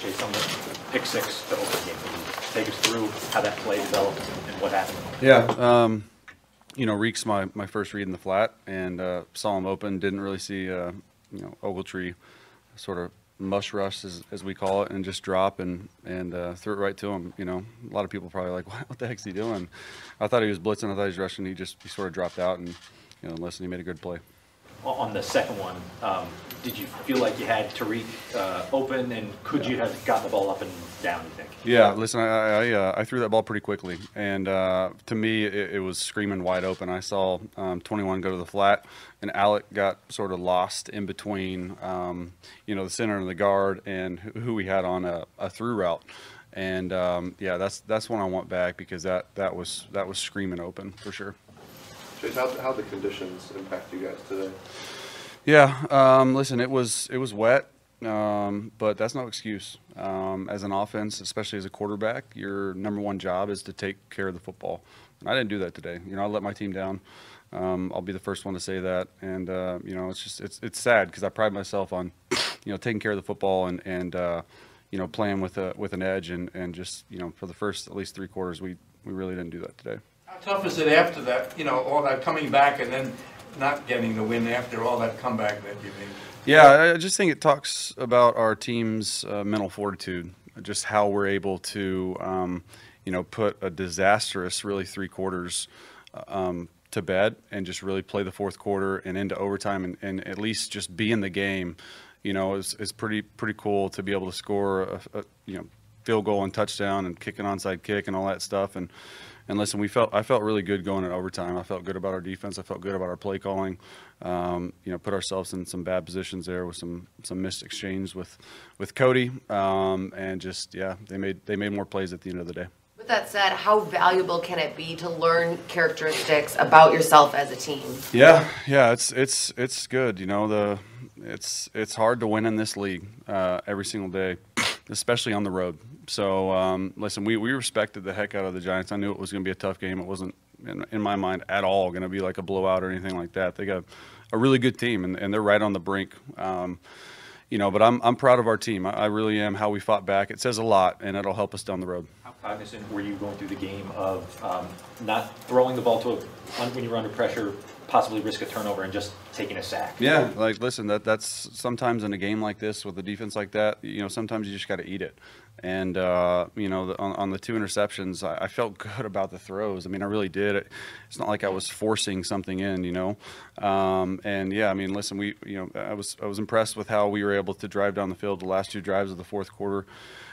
On the pick six to open the game, take us through how that play developed and what happened? Yeah, um, you know, Reek's my, my first read in the flat, and uh, saw him open. Didn't really see, uh, you know, Ogletree sort of mush rush as, as we call it, and just drop and and uh, threw it right to him. You know, a lot of people probably like, what, what the heck's he doing? I thought he was blitzing. I thought he was rushing. He just he sort of dropped out, and you know, listen, he made a good play. On the second one, um, did you feel like you had Tarik uh, open, and could you have gotten the ball up and down, you think? Yeah, listen, I I, uh, I threw that ball pretty quickly, and uh, to me, it, it was screaming wide open. I saw um, 21 go to the flat, and Alec got sort of lost in between, um, you know, the center and the guard, and who, we had on a, a through route. And um, yeah, that's that's one I want back because that that was that was screaming open for sure. Chase, how, how'd the conditions impact you guys today? Yeah, um, listen, it was it was wet, um, but that's no excuse. Um, as an offense, especially as a quarterback, your number one job is to take care of the football. And I didn't do that today. You know, I let my team down. Um, I'll be the first one to say that. And uh, you know, it's just it's it's sad because I pride myself on, you know, taking care of the football and and uh, you know playing with a with an edge and and just you know for the first at least three quarters we we really didn't do that today. Tough is it after that, you know, all that coming back and then not getting the win after all that comeback that you made? Yeah, I just think it talks about our team's uh, mental fortitude, just how we're able to, um, you know, put a disastrous, really three quarters uh, um, to bed and just really play the fourth quarter and into overtime and, and at least just be in the game. You know, is is pretty pretty cool to be able to score a, a you know field goal and touchdown and kick an onside kick and all that stuff and. And listen, we felt I felt really good going in overtime. I felt good about our defense. I felt good about our play calling. Um, you know, put ourselves in some bad positions there with some some missed exchange with with Cody, um, and just yeah, they made they made more plays at the end of the day. With that said, how valuable can it be to learn characteristics about yourself as a team? Yeah, yeah, it's it's it's good. You know, the it's it's hard to win in this league uh, every single day, especially on the road. So um, listen, we we respected the heck out of the Giants. I knew it was going to be a tough game. It wasn't in, in my mind at all going to be like a blowout or anything like that. They got a really good team, and, and they're right on the brink. Um, you know, but I'm I'm proud of our team. I, I really am. How we fought back. It says a lot, and it'll help us down the road. How cognizant were you going through the game of um, not throwing the ball to a, when you were under pressure, possibly risk a turnover, and just taking a sack? Yeah, like listen, that that's sometimes in a game like this with a defense like that, you know, sometimes you just got to eat it. And uh, you know, the, on, on the two interceptions, I, I felt good about the throws. I mean, I really did. It, it's not like I was forcing something in, you know. Um, and yeah, I mean, listen, we, you know, I was I was impressed with how we were able to drive down the field the last two drives of the fourth quarter.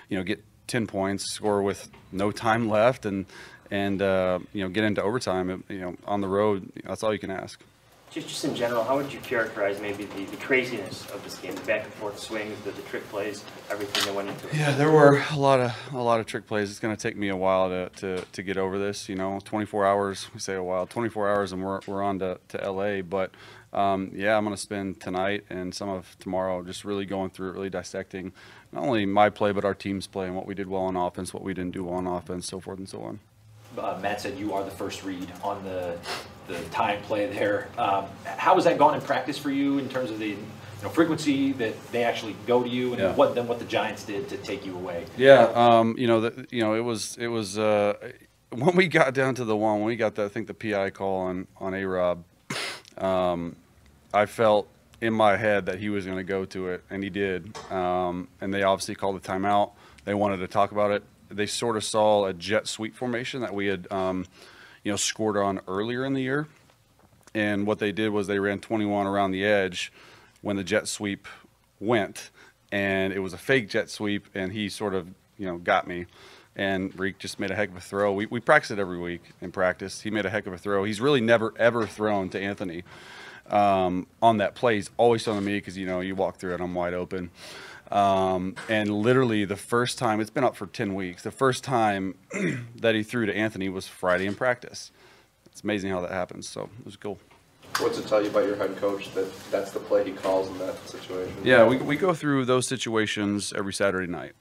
You know, get ten points, score with no time left, and and uh, you know, get into overtime. You know, on the road, that's all you can ask. Just, just in general, how would you characterize maybe the, the craziness of this game, the back and forth swings, the, the trick plays, everything that went into it? Yeah, there were a lot of a lot of trick plays. It's going to take me a while to, to, to get over this. You know, 24 hours. We say a while, 24 hours, and we're we're on to, to LA. But um, yeah, I'm going to spend tonight and some of tomorrow just really going through really dissecting not only my play but our team's play and what we did well on offense, what we didn't do well on offense, so forth and so on. Uh, Matt said you are the first read on the the time play there. Um, how has that gone in practice for you in terms of the you know, frequency that they actually go to you, and Yeah. what then what the Giants did to take you away? Yeah, um, you know, the, you know, it was it was uh, when we got down to the one when we got the I think the PI call on on A Rob, um, I felt in my head that he was going to go to it, and he did. Um, and they obviously called the timeout. They wanted to talk about it. They sort of saw a jet sweep formation that we had, um, you know, scored on earlier in the year. And what they did was they ran 21 around the edge when the jet sweep went, and it was a fake jet sweep, and he sort of, you know, got me. And Reek just made a heck of a throw. We, we practice it every week in practice. He made a heck of a throw. He's really never, ever thrown to Anthony um, on that play. He's always thrown to me because, you know, you walk through it, I'm wide open. Um, and literally the first time, it's been up for 10 weeks, the first time that he threw to Anthony was Friday in practice. It's amazing how that happens. So it was cool. What's it tell you about your head coach that that's the play he calls in that situation? Yeah, we, we go through those situations every Saturday night.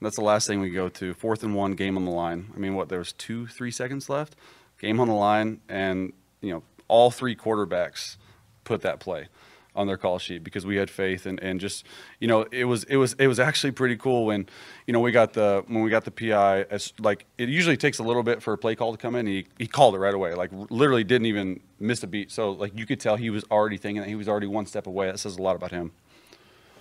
That's the last thing we go to. Fourth and one, game on the line. I mean, what, there's two, three seconds left? Game on the line, and, you know, all three quarterbacks put that play. On their call sheet because we had faith and, and just you know it was it was it was actually pretty cool when you know we got the when we got the PI as like it usually takes a little bit for a play call to come in. He, he called it right away like literally didn't even miss a beat. So like you could tell he was already thinking that he was already one step away. That says a lot about him.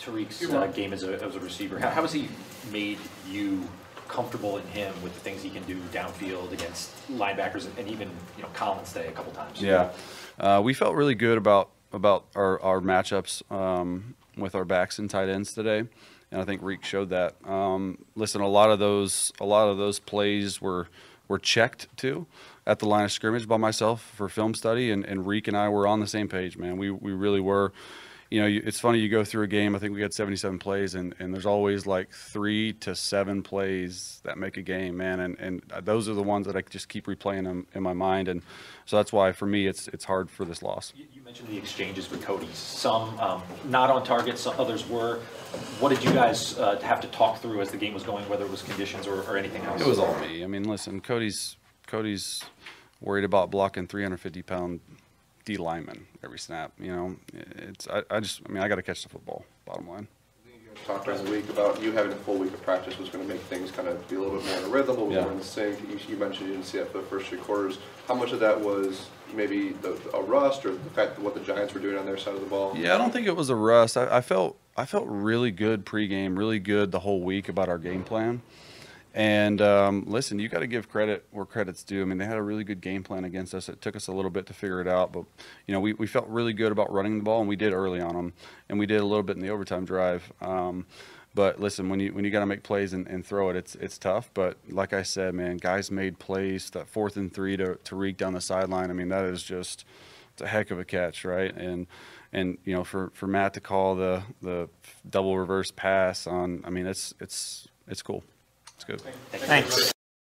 Tarik's uh, game as a, as a receiver, how, how has he made you comfortable in him with the things he can do downfield against linebackers and even, you know, Collins Day a couple times? Yeah, uh, we felt really good about about our our matchups um, with our backs and tight ends today, and I think Reek showed that. Um, listen, a lot of those a lot of those plays were were checked too at the line of scrimmage by myself for film study, and, and Reek and I were on the same page, man. We we really were. You know, you- it's funny. You go through a game. I think we had 77 plays, and, and there's always like three to seven plays that make a game, man. And and those are the ones that I just keep replaying them in my mind, and so that's why for me it's it's hard for this loss. You you mentioned the exchanges with Cody, some um, not on target, some others were. What did you guys uh, have to talk through as the game was going, whether it was conditions or, or anything else? It was all me. I mean, listen, Cody's Cody's worried about blocking 350 pound D lineman every snap. You know, it's I, I just I mean I got to catch the football. Bottom line. Talked during the week about you having a full week of practice was going to make things kind of be a little bit more in a rhythm, a little Yeah. more in sync. You, you mentioned you didn't see that for the first three quarters. How much of that was maybe the, a rust or the fact that what the Giants were doing on their side of the ball? Yeah, I don't think it was a rust. I, I felt I felt really good pregame, really good the whole week about our game plan. And um, listen, you got to give credit where credit's due. I mean, they had a really good game plan against us. It took us a little bit to figure it out, but you know, we, we felt really good about running the ball, and we did early on them, and we did a little bit in the overtime drive. Um, but listen, when you when you got to make plays and, and throw it, it's it's tough. But like I said, man, guys made plays. That fourth and three to reek down the sideline. I mean, that is just it's a heck of a catch, right? And and you know, for for Matt to call the the double reverse pass on, I mean, it's it's it's cool. It's good. Thanks.